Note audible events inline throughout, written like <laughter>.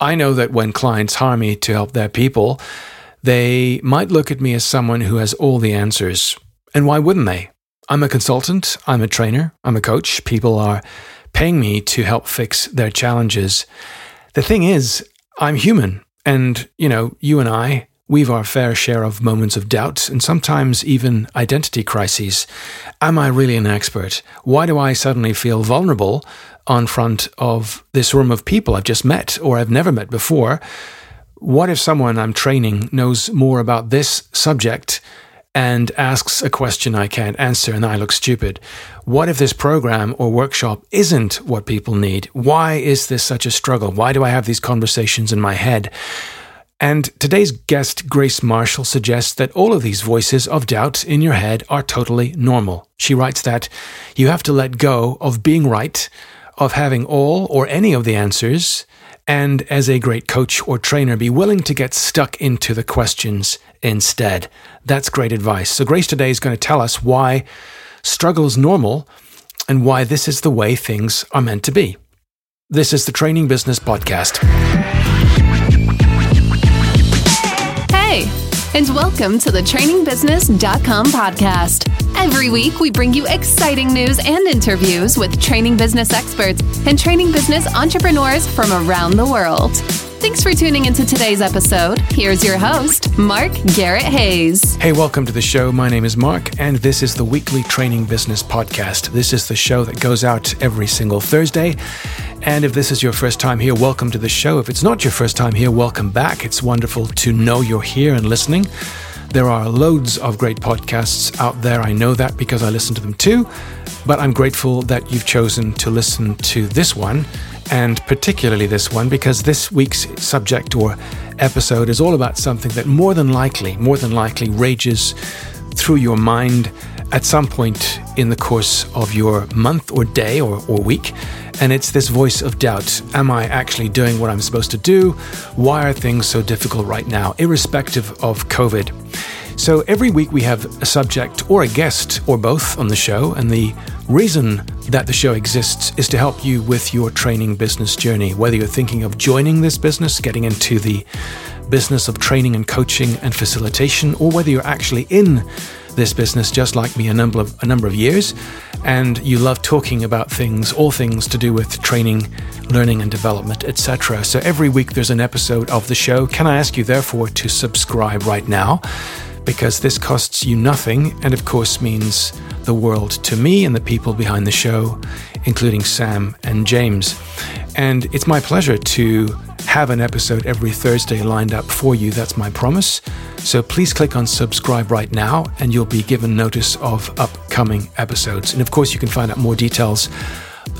I know that when clients hire me to help their people, they might look at me as someone who has all the answers. And why wouldn't they? I'm a consultant, I'm a trainer, I'm a coach. People are paying me to help fix their challenges. The thing is, I'm human. And, you know, you and I, we've our fair share of moments of doubt and sometimes even identity crises. Am I really an expert? Why do I suddenly feel vulnerable on front of this room of people I've just met or I've never met before? what if someone I'm training knows more about this subject and asks a question I can't answer and I look stupid? What if this program or workshop isn't what people need? Why is this such a struggle? Why do I have these conversations in my head? And today's guest, Grace Marshall, suggests that all of these voices of doubt in your head are totally normal. She writes that you have to let go of being right, of having all or any of the answers, and as a great coach or trainer, be willing to get stuck into the questions instead. That's great advice. So, Grace today is going to tell us why struggle is normal and why this is the way things are meant to be. This is the Training Business Podcast. Hey, and welcome to the trainingbusiness.com podcast. Every week, we bring you exciting news and interviews with training business experts and training business entrepreneurs from around the world. Thanks for tuning into today's episode. Here's your host, Mark Garrett Hayes. Hey, welcome to the show. My name is Mark, and this is the weekly Training Business Podcast. This is the show that goes out every single Thursday. And if this is your first time here, welcome to the show. If it's not your first time here, welcome back. It's wonderful to know you're here and listening. There are loads of great podcasts out there. I know that because I listen to them too. But I'm grateful that you've chosen to listen to this one, and particularly this one, because this week's subject or episode is all about something that more than likely, more than likely rages through your mind at some point in the course of your month or day or, or week. And it's this voice of doubt Am I actually doing what I'm supposed to do? Why are things so difficult right now, irrespective of COVID? So every week we have a subject or a guest or both on the show. And the reason that the show exists is to help you with your training business journey, whether you're thinking of joining this business, getting into the business of training and coaching and facilitation, or whether you're actually in this business just like me a number of a number of years and you love talking about things all things to do with training learning and development etc so every week there's an episode of the show. Can i ask you therefore to subscribe right now because this costs you nothing and of course means the world to me and the people behind the show including sam and james and it's my pleasure to have an episode every Thursday lined up for you. That's my promise. So please click on subscribe right now and you'll be given notice of upcoming episodes. And of course, you can find out more details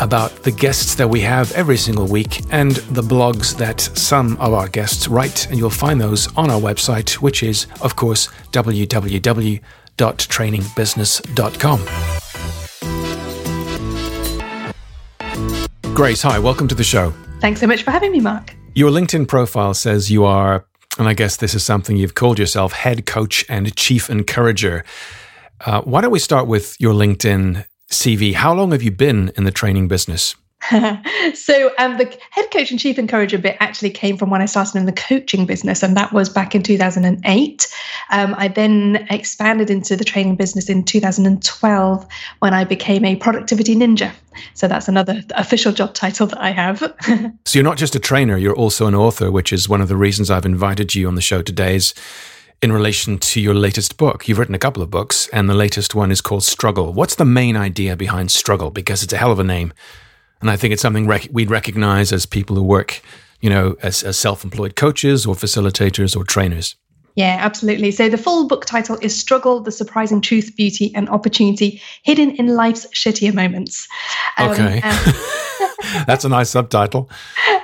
about the guests that we have every single week and the blogs that some of our guests write. And you'll find those on our website, which is, of course, www.trainingbusiness.com. Grace, hi, welcome to the show. Thanks so much for having me, Mark. Your LinkedIn profile says you are, and I guess this is something you've called yourself, head coach and chief encourager. Uh, why don't we start with your LinkedIn CV? How long have you been in the training business? <laughs> so um, the head coach and chief encourager bit actually came from when I started in the coaching business, and that was back in 2008. Um, I then expanded into the training business in 2012 when I became a productivity ninja. So that's another official job title that I have. <laughs> so you're not just a trainer; you're also an author, which is one of the reasons I've invited you on the show today. Is in relation to your latest book. You've written a couple of books, and the latest one is called Struggle. What's the main idea behind Struggle? Because it's a hell of a name. And I think it's something rec- we'd recognize as people who work, you know, as, as self employed coaches or facilitators or trainers. Yeah, absolutely. So the full book title is Struggle, the Surprising Truth, Beauty, and Opportunity Hidden in Life's Shittier Moments. Um, okay. <laughs> That's a nice subtitle.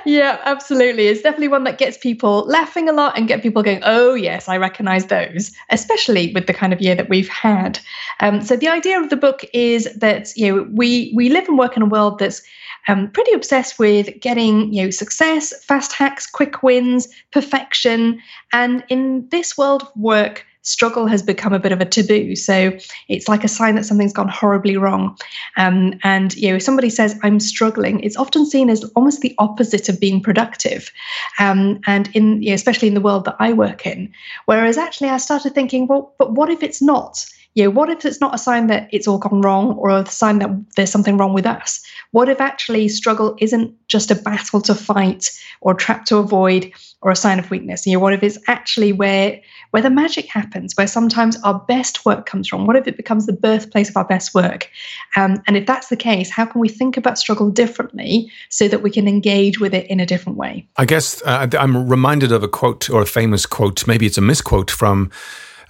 Yeah, absolutely. It's definitely one that gets people laughing a lot and get people going, oh, yes, I recognize those, especially with the kind of year that we've had. Um, so the idea of the book is that, you know, we, we live and work in a world that's um, pretty obsessed with getting you know success, fast hacks, quick wins, perfection, and in this world of work, struggle has become a bit of a taboo. So it's like a sign that something's gone horribly wrong. Um, and you know, if somebody says I'm struggling, it's often seen as almost the opposite of being productive. Um, and in you know, especially in the world that I work in, whereas actually I started thinking, well, but what if it's not? You know, what if it's not a sign that it's all gone wrong or a sign that there's something wrong with us? What if actually struggle isn't just a battle to fight or a trap to avoid or a sign of weakness? You know, what if it's actually where where the magic happens, where sometimes our best work comes from? What if it becomes the birthplace of our best work? Um, and if that's the case, how can we think about struggle differently so that we can engage with it in a different way? I guess uh, I'm reminded of a quote or a famous quote, maybe it's a misquote from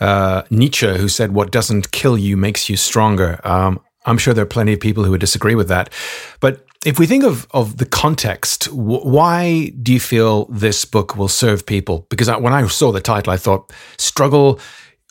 uh, Nietzsche, who said, What doesn't kill you makes you stronger. Um, I'm sure there are plenty of people who would disagree with that. But if we think of, of the context, why do you feel this book will serve people? Because I, when I saw the title, I thought, struggle,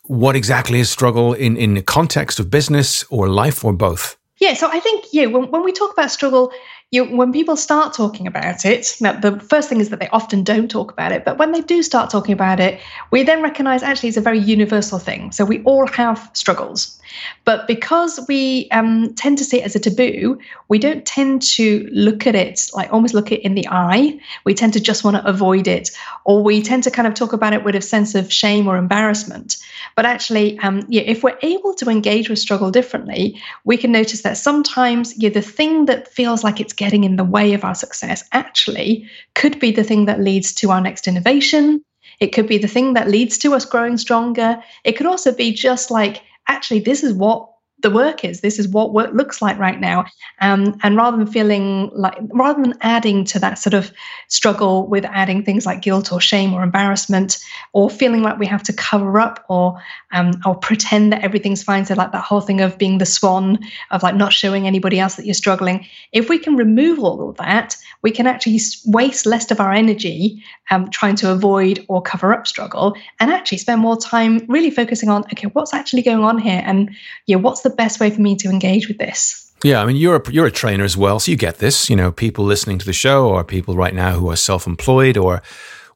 what exactly is struggle in, in the context of business or life or both? Yeah, so I think, yeah, when, when we talk about struggle, you, when people start talking about it, now the first thing is that they often don't talk about it, but when they do start talking about it, we then recognize actually it's a very universal thing. So we all have struggles. But because we um, tend to see it as a taboo, we don't tend to look at it like almost look it in the eye. We tend to just want to avoid it, or we tend to kind of talk about it with a sense of shame or embarrassment. But actually, um, yeah, if we're able to engage with struggle differently, we can notice that sometimes yeah, the thing that feels like it's getting in the way of our success actually could be the thing that leads to our next innovation. It could be the thing that leads to us growing stronger. It could also be just like actually this is what the work is. This is what work looks like right now. Um, and rather than feeling like, rather than adding to that sort of struggle with adding things like guilt or shame or embarrassment, or feeling like we have to cover up or um, or pretend that everything's fine. So like that whole thing of being the swan of like not showing anybody else that you're struggling. If we can remove all of that, we can actually waste less of our energy um, trying to avoid or cover up struggle, and actually spend more time really focusing on okay, what's actually going on here, and yeah, what's the the best way for me to engage with this? Yeah, I mean, you're a, you're a trainer as well, so you get this. You know, people listening to the show, or people right now who are self-employed or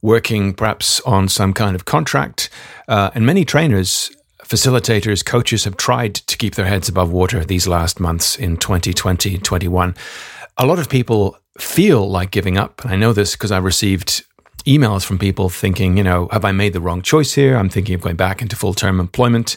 working perhaps on some kind of contract, uh, and many trainers, facilitators, coaches have tried to keep their heads above water these last months in 2020, 21. A lot of people feel like giving up. And I know this because I've received emails from people thinking, you know, have I made the wrong choice here? I'm thinking of going back into full term employment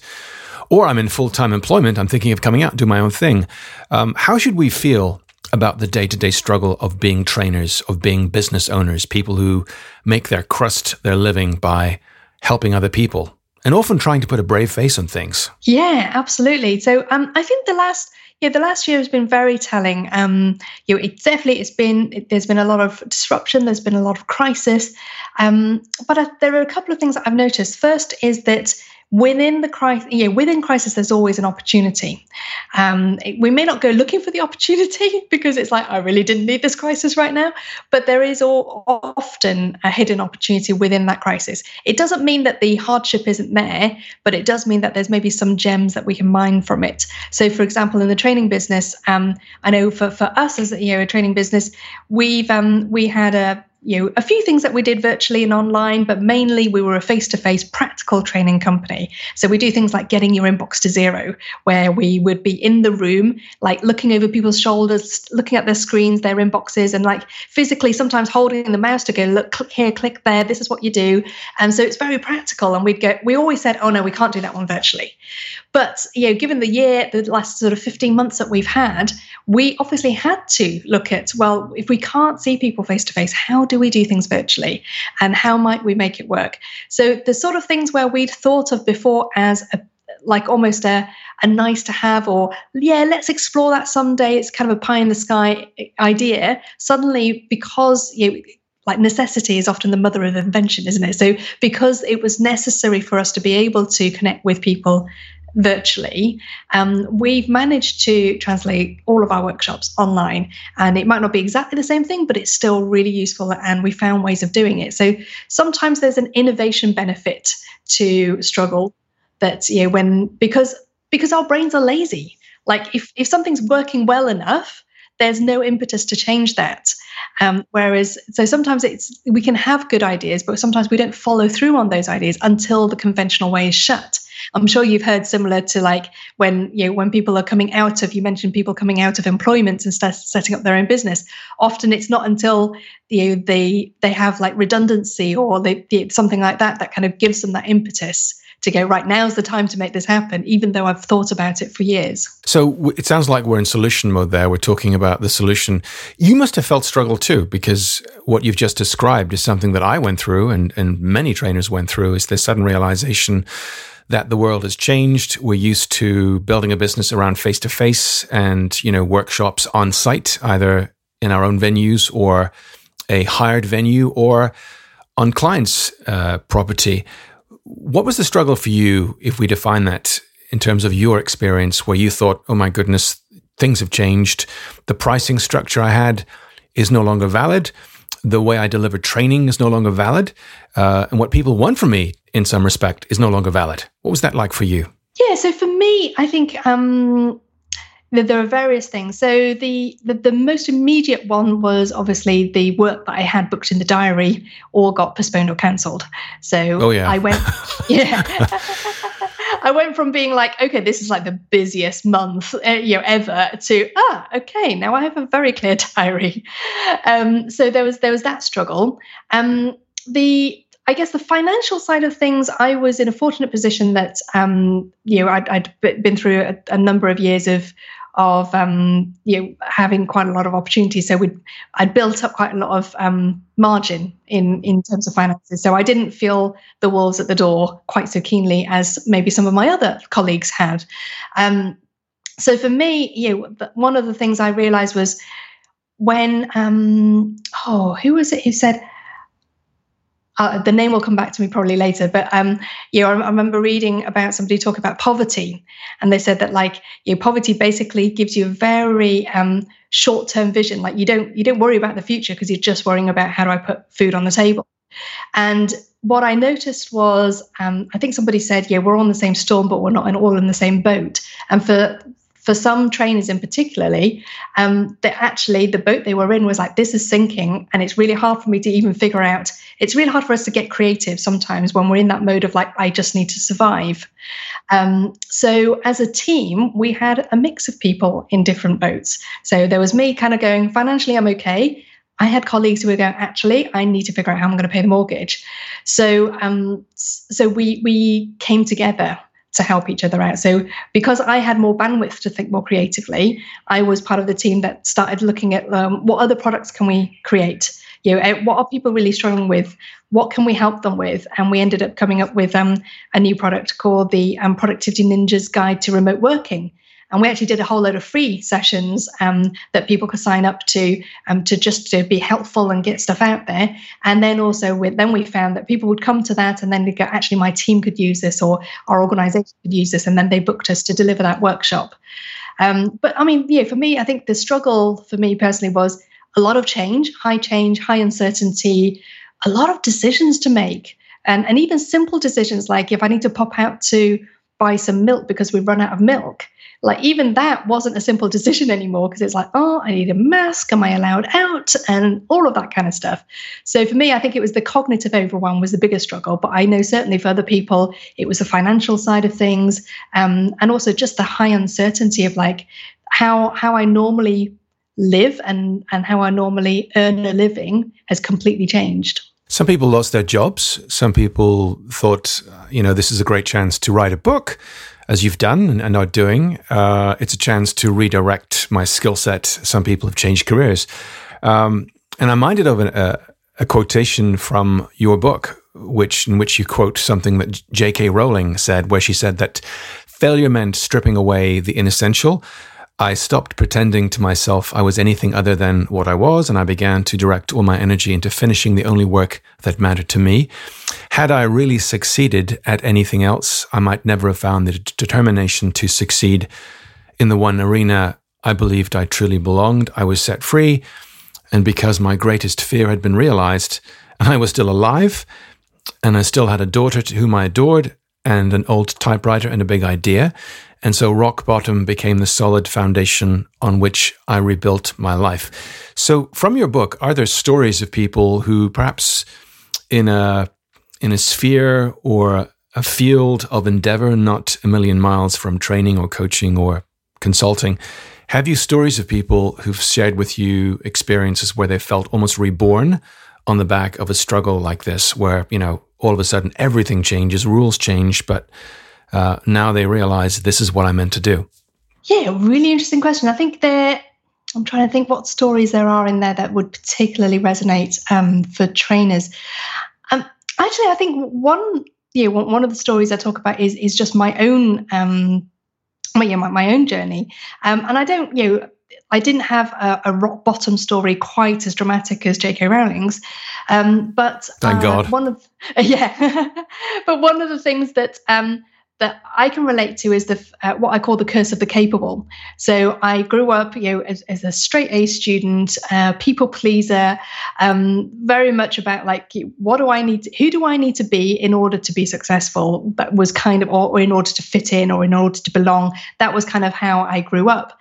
or I'm in full time employment, I'm thinking of coming out and do my own thing. Um, how should we feel about the day to day struggle of being trainers, of being business owners, people who make their crust, their living by helping other people? And often trying to put a brave face on things. Yeah, absolutely. So um, I think the last yeah, the last year has been very telling. Um, you know, it definitely it's been it, there's been a lot of disruption, there's been a lot of crisis, um, but uh, there are a couple of things that I've noticed. First is that within the crisis, yeah, within crisis, there's always an opportunity. Um, we may not go looking for the opportunity <laughs> because it's like I really didn't need this crisis right now, but there is all, often a hidden opportunity within that crisis. It doesn't mean that the hardship isn't there, but it does mean that there's maybe some gems that we can mine from it. So, for example, in the training business, um, I know for for us as you know a training business, we've um, we had a you know a few things that we did virtually and online but mainly we were a face-to-face practical training company. So we do things like getting your inbox to zero where we would be in the room like looking over people's shoulders looking at their screens their inboxes and like physically sometimes holding the mouse to go look click here click there this is what you do. And so it's very practical and we'd go we always said oh no we can't do that one virtually but you know given the year the last sort of 15 months that we've had we obviously had to look at well if we can't see people face to face how do we do things virtually and how might we make it work? So the sort of things where we'd thought of before as a like almost a, a nice to have or yeah let's explore that someday it's kind of a pie in the sky idea suddenly because you know, like necessity is often the mother of invention isn't it so because it was necessary for us to be able to connect with people virtually, um, we've managed to translate all of our workshops online. And it might not be exactly the same thing, but it's still really useful. And we found ways of doing it. So sometimes there's an innovation benefit to struggle that, you know, when because because our brains are lazy. Like if, if something's working well enough, there's no impetus to change that. Um, whereas, so sometimes it's we can have good ideas, but sometimes we don't follow through on those ideas until the conventional way is shut. I'm sure you've heard similar to like when you know when people are coming out of you mentioned people coming out of employment and start setting up their own business. Often it's not until you know, they they have like redundancy or they, they, something like that that kind of gives them that impetus to go right now's the time to make this happen even though i've thought about it for years. So it sounds like we're in solution mode there. We're talking about the solution. You must have felt struggle too because what you've just described is something that i went through and, and many trainers went through is this sudden realization that the world has changed. We're used to building a business around face to face and, you know, workshops on site, either in our own venues or a hired venue or on clients' uh, property. What was the struggle for you, if we define that in terms of your experience, where you thought, oh my goodness, things have changed. The pricing structure I had is no longer valid. The way I deliver training is no longer valid. Uh, and what people want from me in some respect is no longer valid. What was that like for you? Yeah, so for me, I think um, there are various things. So the, the, the most immediate one was obviously the work that I had booked in the diary all got postponed or cancelled. So oh, yeah. I went, <laughs> yeah. <laughs> I went from being like, okay, this is like the busiest month uh, you know ever to ah, okay, now I have a very clear <laughs> diary. Um, so there was there was that struggle. Um, the I guess the financial side of things, I was in a fortunate position that um, you know I'd, I'd, been through a, a number of years of of um, you know having quite a lot of opportunities. So we I'd built up quite a lot of um, margin in in terms of finances. So I didn't feel the wolves at the door quite so keenly as maybe some of my other colleagues had. Um, so for me, you know, one of the things I realized was when um, oh who was it who said uh, the name will come back to me probably later, but um, you know, I, I, remember reading about somebody talk about poverty, and they said that like you know, poverty basically gives you a very um, short-term vision. Like you don't you don't worry about the future because you're just worrying about how do I put food on the table. And what I noticed was, um, I think somebody said, "Yeah, we're on the same storm, but we're not in, all in the same boat." And for for some trainers in particularly, um, that actually the boat they were in was like, this is sinking. And it's really hard for me to even figure out. It's really hard for us to get creative sometimes when we're in that mode of like, I just need to survive. Um, so as a team, we had a mix of people in different boats. So there was me kind of going, financially, I'm okay. I had colleagues who were going, actually, I need to figure out how I'm going to pay the mortgage. So, um, so we we came together to help each other out. So because I had more bandwidth to think more creatively, I was part of the team that started looking at um, what other products can we create. You know, eh, what are people really struggling with? What can we help them with? And we ended up coming up with um, a new product called the um, Productivity Ninjas Guide to Remote Working. And we actually did a whole load of free sessions um, that people could sign up to um, to just to be helpful and get stuff out there. And then also, with, then we found that people would come to that and then they go, actually, my team could use this or our organization could use this. And then they booked us to deliver that workshop. Um, but I mean, yeah, for me, I think the struggle for me personally was a lot of change, high change, high uncertainty, a lot of decisions to make. And, and even simple decisions like if I need to pop out to buy some milk because we've run out of milk, like even that wasn't a simple decision anymore because it's like oh i need a mask am i allowed out? And all of that kind of stuff. So for me i think it was the cognitive overwhelm was the biggest struggle but i know certainly for other people it was the financial side of things um, and also just the high uncertainty of like how how i normally live and and how i normally earn a living has completely changed some people lost their jobs. Some people thought, you know, this is a great chance to write a book as you've done and are doing, uh, it's a chance to redirect my skill set. Some people have changed careers. Um, and I'm minded of a, a, quotation from your book, which in which you quote something that J.K. Rowling said, where she said that failure meant stripping away the inessential I stopped pretending to myself I was anything other than what I was, and I began to direct all my energy into finishing the only work that mattered to me. Had I really succeeded at anything else, I might never have found the d- determination to succeed in the one arena I believed I truly belonged. I was set free, and because my greatest fear had been realized, and <laughs> I was still alive, and I still had a daughter to whom I adored, and an old typewriter and a big idea. And so rock bottom became the solid foundation on which I rebuilt my life. So from your book, are there stories of people who perhaps in a in a sphere or a field of endeavor not a million miles from training or coaching or consulting, have you stories of people who've shared with you experiences where they felt almost reborn on the back of a struggle like this, where, you know, all of a sudden everything changes, rules change, but uh, now they realize this is what I meant to do? Yeah, really interesting question. I think there, I'm trying to think what stories there are in there that would particularly resonate um, for trainers. Um, actually, I think one, yeah, one of the stories I talk about is is just my own, um, my, yeah, my, my own journey, um, and I don't, you know. I didn't have a, a, rock bottom story quite as dramatic as J.K. Rowling's, um, but thank uh, God. One of <laughs> yeah, <laughs> but one of the things that um, that I can relate to is the uh, what I call the curse of the capable. So I grew up, you know, as, as a straight A student, uh, people pleaser, um, very much about like what do I need, to, who do I need to be in order to be successful? That was kind of, or, or in order to fit in, or in order to belong. That was kind of how I grew up,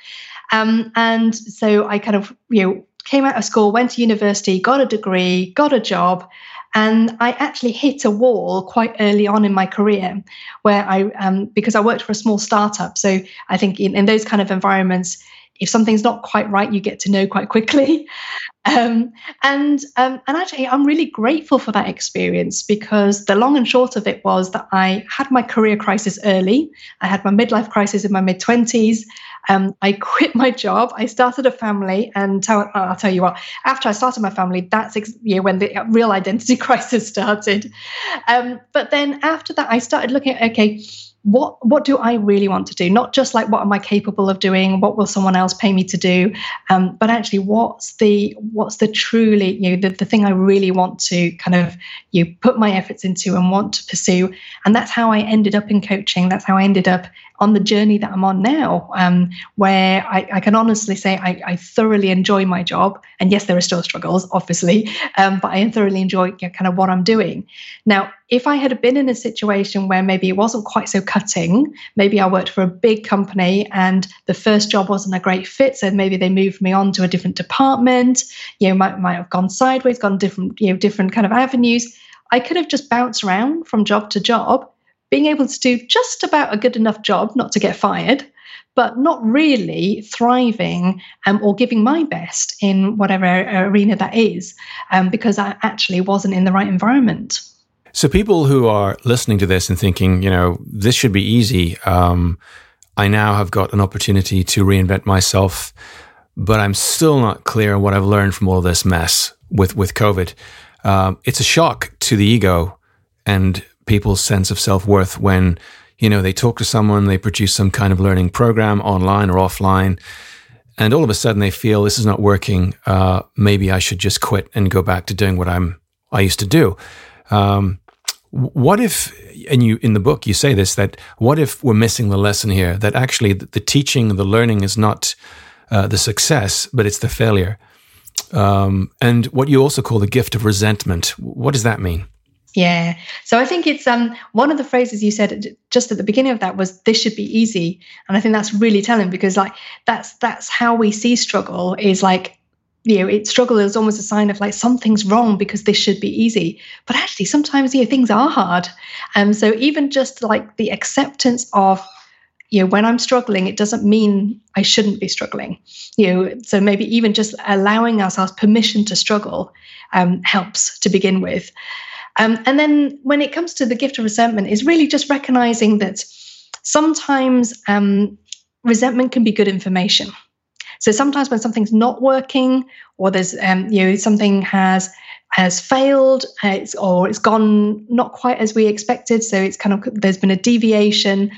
um, and so I kind of, you know, came out of school, went to university, got a degree, got a job. And I actually hit a wall quite early on in my career where I, um, because I worked for a small startup. So I think in, in those kind of environments, if something's not quite right, you get to know quite quickly. <laughs> Um, and um, and actually, I'm really grateful for that experience because the long and short of it was that I had my career crisis early. I had my midlife crisis in my mid 20s. Um, I quit my job. I started a family, and tell, I'll tell you what. After I started my family, that's ex- know, when the real identity <laughs> crisis started. Um, but then after that, I started looking at okay what what do I really want to do? Not just like what am I capable of doing? What will someone else pay me to do? Um, but actually, what's the what's the truly you know the, the thing I really want to kind of you put my efforts into and want to pursue? And that's how I ended up in coaching. That's how I ended up on the journey that I'm on now, um, where I, I, can honestly say I, I, thoroughly enjoy my job. And yes, there are still struggles, obviously, um, but I thoroughly enjoy you know, kind of what I'm doing. Now, if I had been in a situation where maybe it wasn't quite so cutting, maybe I worked for a big company and the first job wasn't a great fit, so maybe they moved me on to a different department, you know, might, might have gone sideways, gone different, you know, different kind of avenues. I could have just bounced around from job to job being able to do just about a good enough job not to get fired, but not really thriving um, or giving my best in whatever arena that is, um, because I actually wasn't in the right environment. So, people who are listening to this and thinking, you know, this should be easy. Um, I now have got an opportunity to reinvent myself, but I'm still not clear on what I've learned from all this mess with with COVID. Um, it's a shock to the ego and people's sense of self worth when, you know, they talk to someone, they produce some kind of learning program online or offline, and all of a sudden they feel this is not working. Uh, maybe I should just quit and go back to doing what I'm I used to do. Um, what if, and you in the book you say this that what if we're missing the lesson here that actually the, the teaching, the learning is not uh, the success, but it's the failure. Um, and what you also call the gift of resentment. What does that mean? Yeah. So I think it's um one of the phrases you said just at the beginning of that was this should be easy. And I think that's really telling because like that's that's how we see struggle is like you know, it struggle is almost a sign of like something's wrong because this should be easy. But actually sometimes you know, things are hard. And um, so even just like the acceptance of you know when i'm struggling it doesn't mean i shouldn't be struggling you know so maybe even just allowing ourselves permission to struggle um, helps to begin with um, and then when it comes to the gift of resentment, is really just recognizing that sometimes um, resentment can be good information. So sometimes when something's not working, or there's um, you know something has has failed, it's, or it's gone not quite as we expected, so it's kind of there's been a deviation.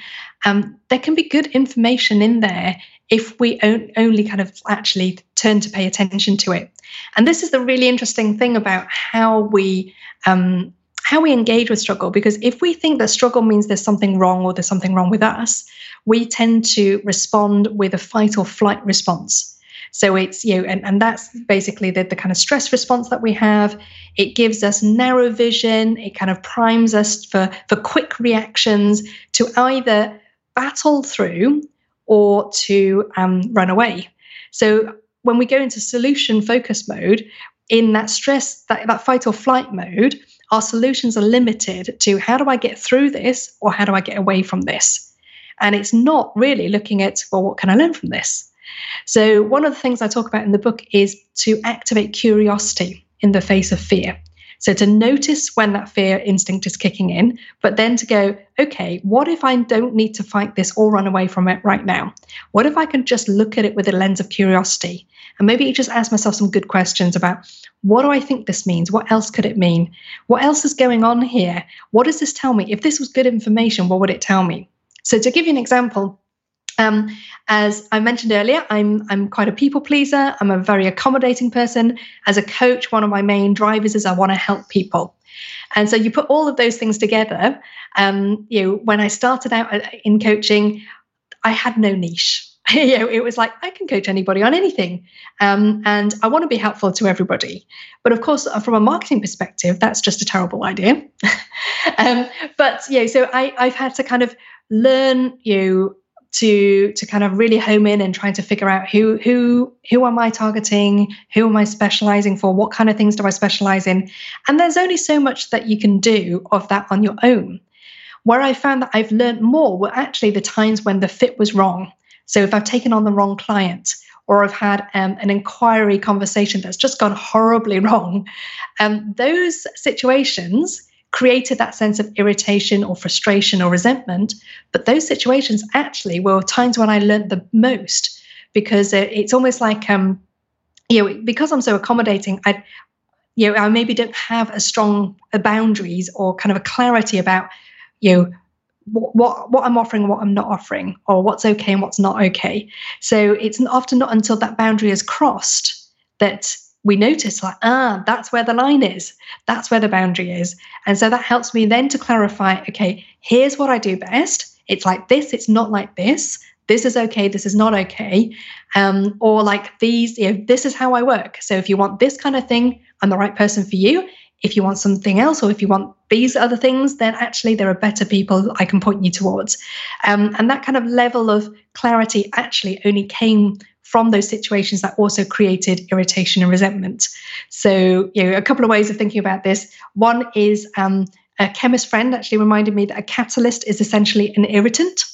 Um, there can be good information in there if we only kind of actually turn to pay attention to it. And this is the really interesting thing about how we um, how we engage with struggle. Because if we think that struggle means there's something wrong or there's something wrong with us, we tend to respond with a fight or flight response. So it's, you know, and, and that's basically the, the kind of stress response that we have. It gives us narrow vision. It kind of primes us for, for quick reactions to either battle through or to um, run away. So when we go into solution focus mode, in that stress, that, that fight or flight mode, our solutions are limited to how do I get through this or how do I get away from this? And it's not really looking at, well, what can I learn from this? So, one of the things I talk about in the book is to activate curiosity in the face of fear. So, to notice when that fear instinct is kicking in, but then to go, okay, what if I don't need to fight this or run away from it right now? What if I can just look at it with a lens of curiosity? And maybe just ask myself some good questions about what do I think this means? What else could it mean? What else is going on here? What does this tell me? If this was good information, what would it tell me? So, to give you an example, um, as I mentioned earlier, I'm I'm quite a people pleaser. I'm a very accommodating person. As a coach, one of my main drivers is I want to help people. And so you put all of those things together. Um, you know, when I started out uh, in coaching, I had no niche. <laughs> you know, it was like I can coach anybody on anything, um, and I want to be helpful to everybody. But of course, uh, from a marketing perspective, that's just a terrible idea. <laughs> um, but yeah, so I, I've had to kind of learn you to to kind of really home in and trying to figure out who who who am I targeting, who am I specializing for, what kind of things do I specialize in, and there's only so much that you can do of that on your own. Where I found that I've learned more were actually the times when the fit was wrong. So if I've taken on the wrong client, or I've had um, an inquiry conversation that's just gone horribly <laughs> wrong, um, those situations created that sense of irritation or frustration or resentment. But those situations actually were times when I learned the most because it's almost like, um, you know, because I'm so accommodating, I, you know, I maybe don't have as strong boundaries or kind of a clarity about, you know, what, what I'm offering, what I'm not offering, or what's okay and what's not okay. So it's often not until that boundary is crossed that we notice like ah that's where the line is. That's where the boundary is. And so that helps me then to clarify okay here's what i do best. It's like this it's not like this. This is okay this is not okay. Um, or like these you know this is how i work. So if you want this kind of thing i'm the right person for you if you want something else or if you want these other things then actually there are better people i can point you towards um, and that kind of level of clarity actually only came from those situations that also created irritation and resentment. So, you know, a couple of ways of thinking about this. One is um, a chemist friend actually reminded me that a catalyst is essentially an irritant.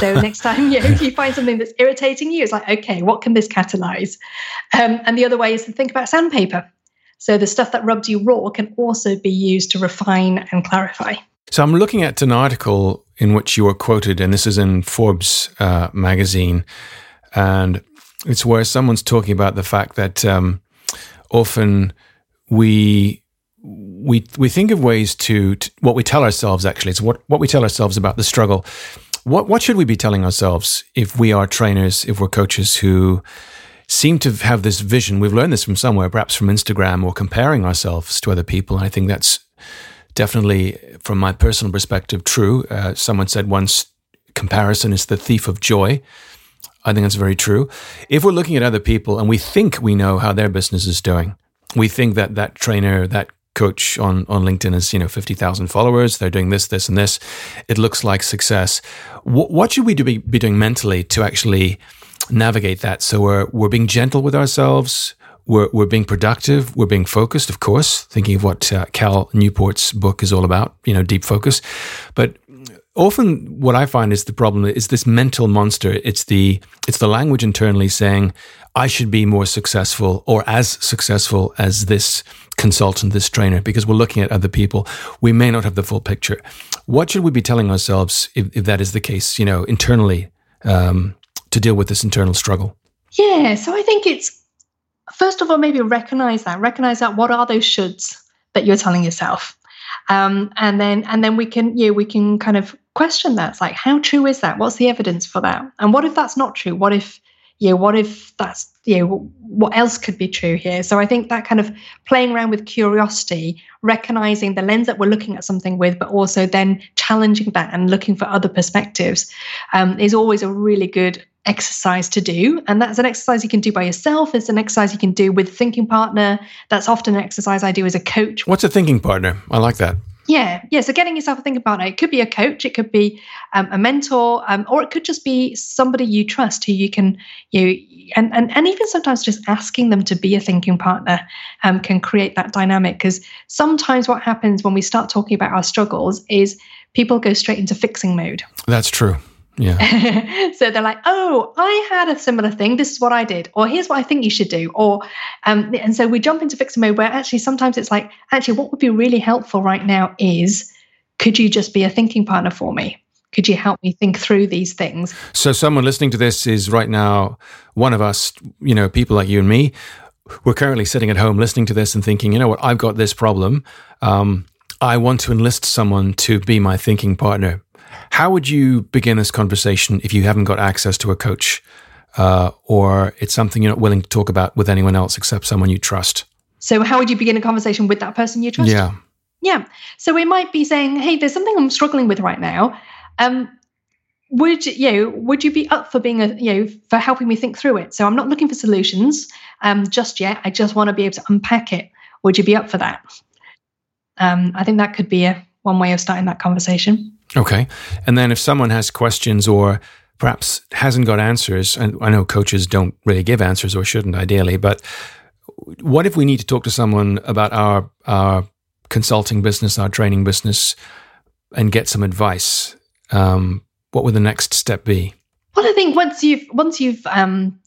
so <laughs> next time you, know, you find something that's irritating you, it's like, okay, what can this catalyze? Um, and the other way is to think about sandpaper. So the stuff that rubs you raw can also be used to refine and clarify. So I'm looking at an article in which you were quoted, and this is in Forbes uh, magazine, and it's where someone's talking about the fact that um, often we we we think of ways to, to, what we tell ourselves actually it's what what we tell ourselves about the struggle what what should we be telling ourselves if we are trainers if we're coaches who seem to have this vision we've learned this from somewhere perhaps from Instagram or comparing ourselves to other people and I think that's definitely from my personal perspective true uh, someone said once comparison is the thief of joy I think that's very true. If we're looking at other people and we think we know how their business is doing, we think that that trainer, that coach on, on LinkedIn has, you know, 50,000 followers. They're doing this, this, and this. It looks like success. W- what should we do, be, be doing mentally to actually navigate that? So we're, we're being gentle with ourselves. We're, we're being productive. We're being focused, of course, thinking of what uh, Cal Newport's book is all about, you know, deep focus. But often what I find is the problem is this mental monster. It's the it's the language internally saying I should be more successful or as successful as this consultant, this trainer, because we're looking at other people. We may not have the full picture. What should we be telling ourselves if, if that is the case? You know, internally um, to deal with this internal struggle. Yeah, so I think it's first of all maybe recognize that recognize that what are those shoulds that you're telling yourself um, and then and then we can yeah we can kind of question that. It's like, how true is that? What's the evidence for that? And what if that's not true? What if, yeah, what if that's, know, what else could be true here? So I think that kind of playing around with curiosity, recognizing the lens that we're looking at something with, but also then challenging that and looking for other perspectives um, is always a really good exercise to do. And that's an exercise you can do by yourself. It's an exercise you can do with a thinking partner. That's often an exercise I do as a coach. What's a thinking partner? I like that. Yeah, yeah. So getting yourself a thinking partner. It could be a coach, it could be um, a mentor, um, or it could just be somebody you trust who you can you and and and even sometimes just asking them to be a thinking partner um, can create that dynamic. Because sometimes what happens when we start talking about our struggles is people go straight into fixing mode. That's true. Yeah. <laughs> so they're like, oh, I had a similar thing. This is what I did, or here's what I think you should do, or um, and so we jump into fixing mode where actually sometimes it's like, actually, what would be really helpful right now is, could you just be a thinking partner for me? Could you help me think through these things? So someone listening to this is right now one of us, you know, people like you and me. We're currently sitting at home listening to this and thinking, you know what, I've got this problem. Um, I want to enlist someone to be my thinking partner how would you begin this conversation if you haven't got access to a coach uh, or it's something you're not willing to talk about with anyone else except someone you trust? So, how would you begin a conversation with that person you trust? Yeah. Yeah. So, we might be saying, hey, there's something I'm struggling with right now. Um, would you know, would you be up for being a you know for helping me think through it so i'm not looking for solutions um, just yet i just want to be able to unpack it would you be up for that um, i think that could be a one way of starting that conversation Okay. And then if someone has questions or perhaps hasn't got answers, and I know coaches don't really give answers or shouldn't ideally, but what if we need to talk to someone about our, our consulting business, our training business, and get some advice? Um, what would the next step be? Well, I think once you've once you've um,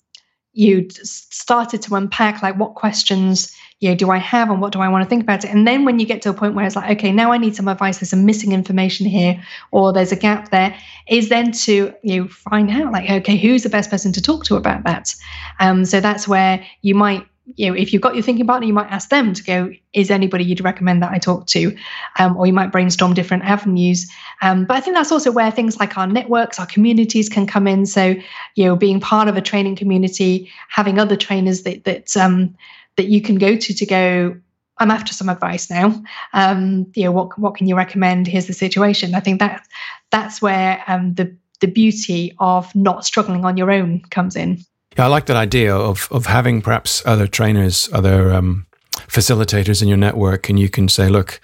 you started to unpack like what questions you know, do I have and what do I want to think about it? And then when you get to a point where it's like, okay, now I need some advice, there's some missing information here, or there's a gap there, is then to you know, find out like, okay, who's the best person to talk to about that? Um, so that's where you might you know, if you've got your thinking partner, you might ask them to go, is anybody you'd recommend that I talk to? Um, or you might brainstorm different avenues. Um, but I think that's also where things like our networks, our communities can come in. So, you know, being part of a training community, having other trainers that, that, um, that you can go to to go i'm after some advice now um, you know what what can you recommend here's the situation i think that that's where um, the the beauty of not struggling on your own comes in yeah i like that idea of of having perhaps other trainers other um, facilitators in your network and you can say look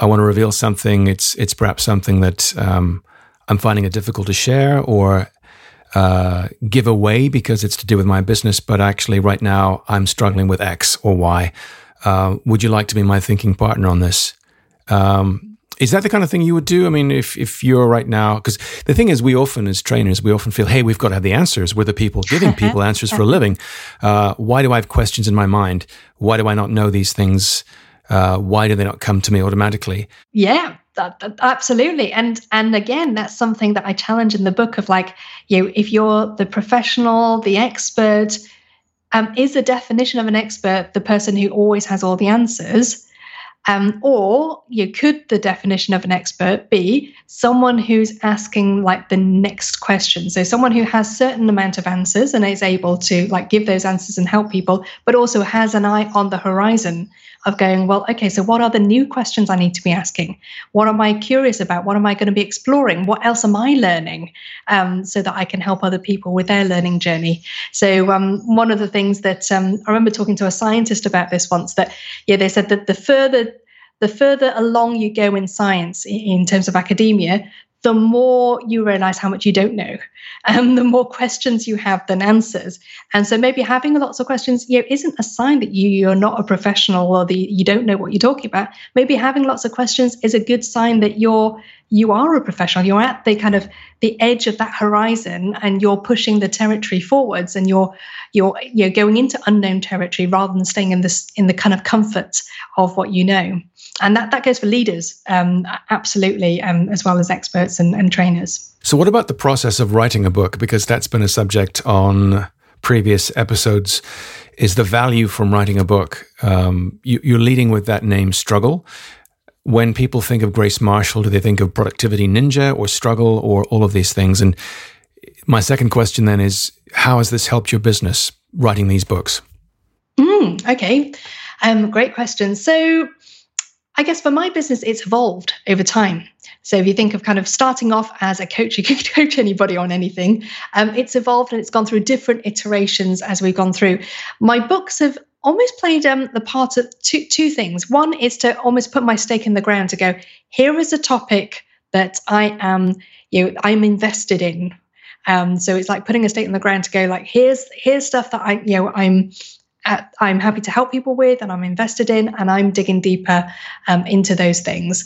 i want to reveal something it's it's perhaps something that um, i'm finding it difficult to share or uh, give away because it's to do with my business, but actually, right now, I'm struggling with X or Y. Uh, would you like to be my thinking partner on this? Um, is that the kind of thing you would do? I mean, if, if you're right now, because the thing is, we often, as trainers, we often feel, hey, we've got to have the answers. We're the people giving people <laughs> answers for a living. Uh, why do I have questions in my mind? Why do I not know these things? Uh, why do they not come to me automatically? Yeah, that, that, absolutely and and again that's something that i challenge in the book of like you know, if you're the professional the expert um, is the definition of an expert the person who always has all the answers um, or you could the definition of an expert be someone who's asking like the next question. So someone who has certain amount of answers and is able to like give those answers and help people, but also has an eye on the horizon of going, well, okay, so what are the new questions I need to be asking? What am I curious about? What am I going to be exploring? What else am I learning um, so that I can help other people with their learning journey? So, um, one of the things that um, I remember talking to a scientist about this once that, yeah, they said that the further the further along you go in science in terms of academia, the more you realize how much you don't know, <laughs> and the more questions you have than answers. And so maybe having lots of questions, you know, isn't a sign that you you're not a professional or the you don't know what you're talking about. Maybe having lots of questions is a good sign that you're you are a professional. You're at the kind of the edge of that horizon, and you're pushing the territory forwards, and you're you're you're going into unknown territory rather than staying in this in the kind of comfort of what you know. And that, that goes for leaders um, absolutely um, as well as experts and, and trainers. So what about the process of writing a book? Because that's been a subject on previous episodes. Is the value from writing a book um, you, you're leading with that name struggle when people think of grace marshall do they think of productivity ninja or struggle or all of these things and my second question then is how has this helped your business writing these books mm, okay um, great question so I guess for my business, it's evolved over time. So if you think of kind of starting off as a coach, <laughs> you could coach anybody on anything. Um, it's evolved and it's gone through different iterations as we've gone through. My books have almost played um, the part of two, two things. One is to almost put my stake in the ground to go, here is a topic that I am, you know, I'm invested in. Um, so it's like putting a stake in the ground to go like, here's here's stuff that I, you know, I'm at, I'm happy to help people with and I'm invested in, and I'm digging deeper um, into those things.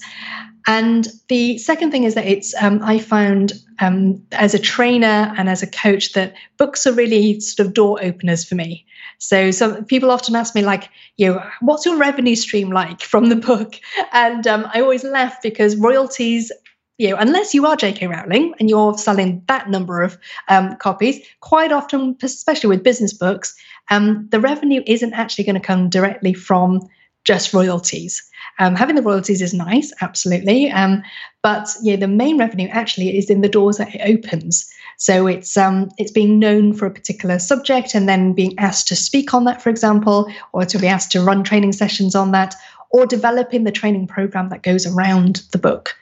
And the second thing is that it's, um, I found um, as a trainer and as a coach that books are really sort of door openers for me. So some people often ask me like, you know, what's your revenue stream like from the book? And um, I always laugh because royalties you know, unless you are J.K. Rowling and you're selling that number of um, copies, quite often, especially with business books, um, the revenue isn't actually going to come directly from just royalties. Um, having the royalties is nice, absolutely, um, but yeah, the main revenue actually is in the doors that it opens. So it's um, it's being known for a particular subject and then being asked to speak on that, for example, or to be asked to run training sessions on that, or developing the training program that goes around the book.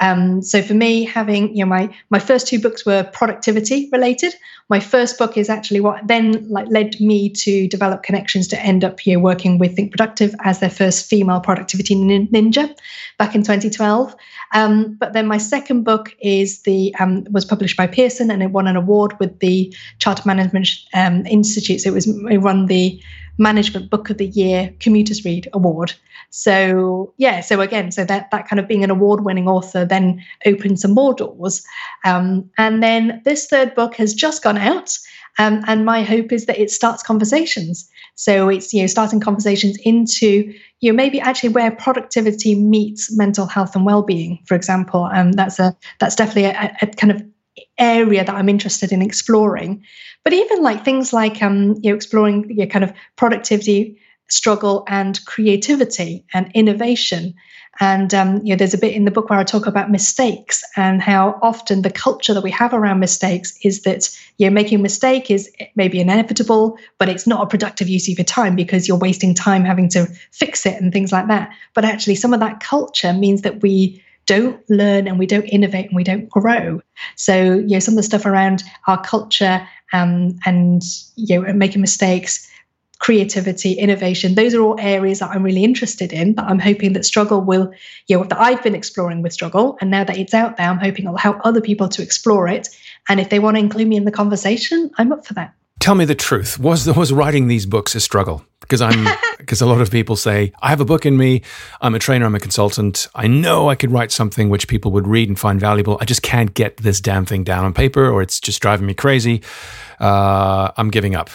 Um, so for me, having you know my my first two books were productivity related. My first book is actually what then like led me to develop connections to end up here working with Think Productive as their first female productivity ninja back in 2012. Um, but then my second book is the um, was published by Pearson and it won an award with the Chartered Management um, Institute. So it was it won the Management Book of the Year Commuters Read Award. So yeah, so again, so that that kind of being an award-winning author then opened some more doors. Um, and then this third book has just gone out, um, and my hope is that it starts conversations. So it's you know starting conversations into you know maybe actually where productivity meets mental health and well-being, for example. Um, that's a that's definitely a, a kind of area that I'm interested in exploring. But even like things like um, you know, exploring your kind of productivity struggle and creativity and innovation. And um, you know, there's a bit in the book where I talk about mistakes and how often the culture that we have around mistakes is that you know, making a mistake is maybe inevitable, but it's not a productive use of your time because you're wasting time having to fix it and things like that. But actually, some of that culture means that we don't learn and we don't innovate and we don't grow. So, you know, some of the stuff around our culture um, and you know making mistakes creativity, innovation. Those are all areas that I'm really interested in. But I'm hoping that struggle will, you know, that I've been exploring with struggle, and now that it's out there, I'm hoping it'll help other people to explore it. And if they want to include me in the conversation, I'm up for that. Tell me the truth. Was was writing these books a struggle? Because I'm <laughs> because a lot of people say I have a book in me. I'm a trainer. I'm a consultant. I know I could write something which people would read and find valuable. I just can't get this damn thing down on paper, or it's just driving me crazy. Uh, I'm giving up.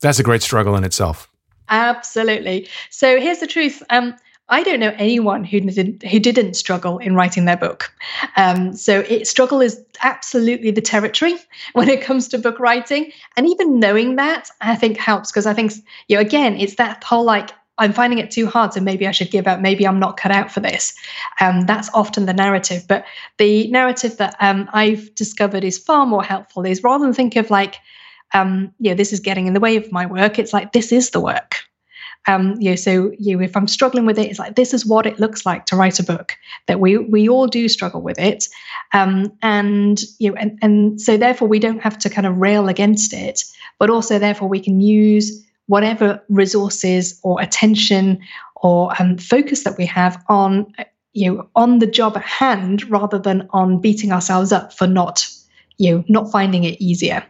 That's a great struggle in itself. Absolutely. So here's the truth. Um, I don't know anyone who didn't, who didn't struggle in writing their book. Um, so it, struggle is absolutely the territory <laughs> when it comes to book writing, and even knowing that I think helps because I think you know again it's that whole like I'm finding it too hard, so maybe I should give up. Maybe I'm not cut out for this. Um, that's often the narrative. But the narrative that um, I've discovered is far more helpful is rather than think of like um, you know, this is getting in the way of my work. It's like this is the work. Um, you know, so you know, if I'm struggling with it, it's like this is what it looks like to write a book. That we we all do struggle with it, um, and you know, and and so therefore we don't have to kind of rail against it, but also therefore we can use whatever resources or attention or um, focus that we have on you know on the job at hand rather than on beating ourselves up for not you know, not finding it easier.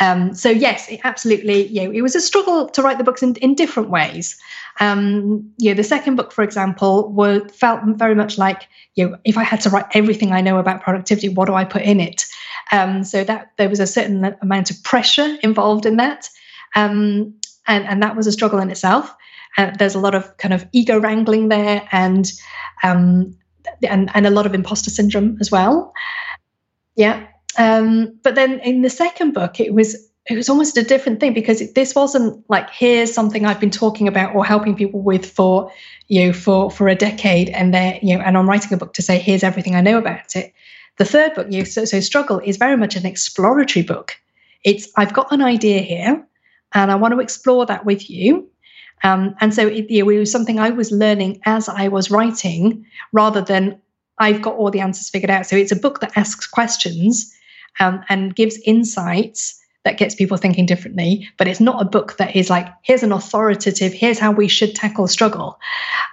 Um, so yes, it absolutely, you know, it was a struggle to write the books in, in different ways. Um, you know, the second book, for example, were, felt very much like, you know, if I had to write everything I know about productivity, what do I put in it? Um, so that there was a certain amount of pressure involved in that. Um, and, and that was a struggle in itself. Uh, there's a lot of kind of ego wrangling there and, um, and, and a lot of imposter syndrome as well. Yeah. Um, but then in the second book, it was it was almost a different thing because it, this wasn't like here's something I've been talking about or helping people with for you know for for a decade, and they you know, and I'm writing a book to say here's everything I know about it. The third book, you so, so struggle, is very much an exploratory book. It's I've got an idea here, and I want to explore that with you. Um, and so it, it was something I was learning as I was writing rather than I've got all the answers figured out. So it's a book that asks questions um, and gives insights that gets people thinking differently. But it's not a book that is like, here's an authoritative, here's how we should tackle struggle.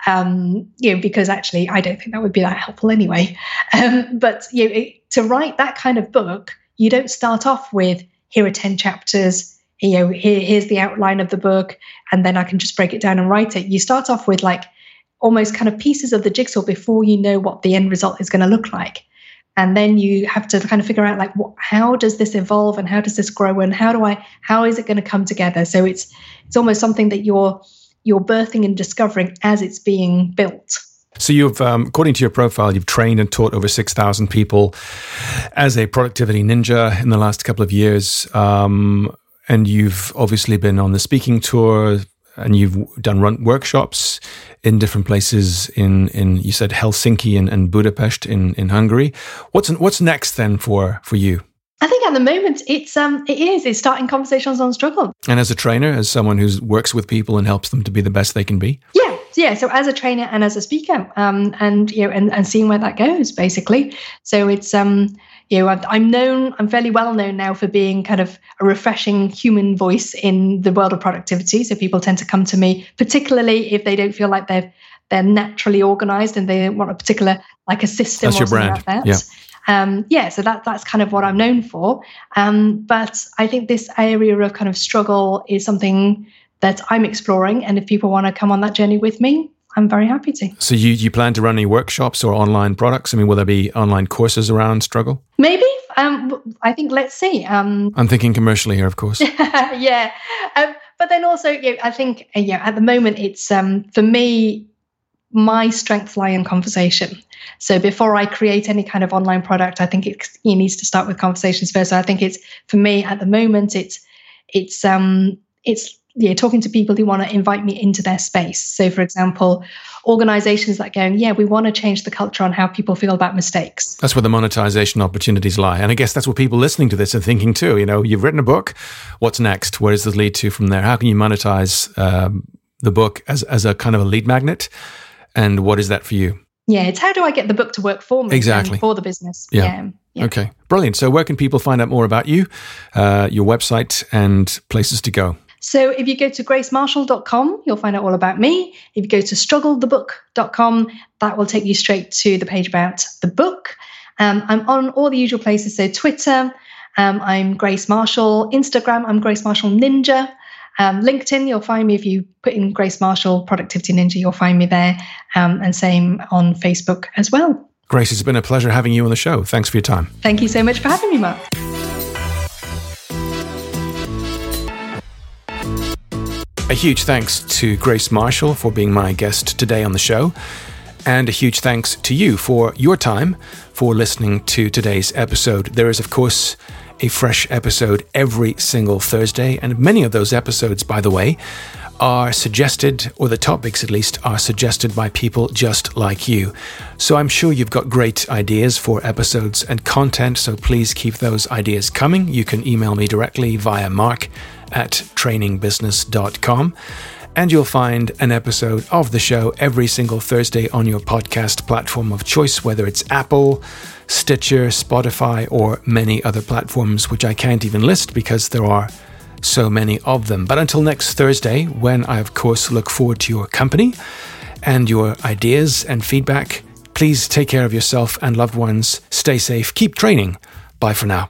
Um, you know, because actually, I don't think that would be that helpful anyway. <laughs> Um, but you know, it, to write that kind of book, you don't start off with here are 10 chapters you know here, here's the outline of the book and then i can just break it down and write it you start off with like almost kind of pieces of the jigsaw before you know what the end result is going to look like and then you have to kind of figure out like what, how does this evolve and how does this grow and how do i how is it going to come together so it's it's almost something that you're you're birthing and discovering as it's being built so you've, um, according to your profile, you've trained and taught over six thousand people as a productivity ninja in the last couple of years. Um, and you've obviously been on the speaking tour and you've done run workshops in different places in, in you said Helsinki and, and Budapest in, in Hungary. What's what's next then for for you? I think at the moment it's um it is it's starting conversations on struggle. And as a trainer, as someone who works with people and helps them to be the best they can be. Yeah, yeah. So as a trainer and as a speaker, um, and you know, and, and seeing where that goes, basically. So it's um you know, I'm known, I'm fairly well known now for being kind of a refreshing human voice in the world of productivity. So people tend to come to me, particularly if they don't feel like they're they're naturally organized and they want a particular like a system that's or your brand. like that. Yeah. Um, yeah, so that that's kind of what I'm known for. Um, but I think this area of kind of struggle is something that I'm exploring, and if people want to come on that journey with me, I'm very happy to. So you you plan to run any workshops or online products? I mean, will there be online courses around struggle? Maybe. Um, I think let's see. Um, I'm thinking commercially here, of course. <laughs> yeah, um, but then also, you know, I think uh, yeah, at the moment it's um, for me, my strengths lie in conversation. So before I create any kind of online product, I think it, it needs to start with conversations first. So I think it's for me at the moment, it's it's um it's yeah, talking to people who want to invite me into their space. So, for example, organizations that go, yeah, we want to change the culture on how people feel about mistakes. That's where the monetization opportunities lie. And I guess that's what people listening to this are thinking too. You know, you've written a book. What's next? Where does this lead to from there? How can you monetize um, the book as, as a kind of a lead magnet? And what is that for you? Yeah, it's how do I get the book to work for me? Exactly. For the business. Yeah. yeah. yeah. Okay. Brilliant. So, where can people find out more about you, uh, your website, and places to go? So if you go to gracemarshall.com, you'll find out all about me. If you go to strugglethebook.com, that will take you straight to the page about the book. Um, I'm on all the usual places. So Twitter, um, I'm Grace Marshall. Instagram, I'm Grace Marshall Ninja. Um, LinkedIn, you'll find me if you put in Grace Marshall Productivity Ninja, you'll find me there. Um, and same on Facebook as well. Grace, it's been a pleasure having you on the show. Thanks for your time. Thank you so much for having me, Mark. A huge thanks to Grace Marshall for being my guest today on the show. And a huge thanks to you for your time for listening to today's episode. There is, of course, a fresh episode every single Thursday. And many of those episodes, by the way, are suggested, or the topics at least, are suggested by people just like you. So I'm sure you've got great ideas for episodes and content, so please keep those ideas coming. You can email me directly via mark at trainingbusiness.com. And you'll find an episode of the show every single Thursday on your podcast platform of choice, whether it's Apple, Stitcher, Spotify, or many other platforms, which I can't even list because there are so many of them. But until next Thursday, when I, of course, look forward to your company and your ideas and feedback, please take care of yourself and loved ones. Stay safe. Keep training. Bye for now.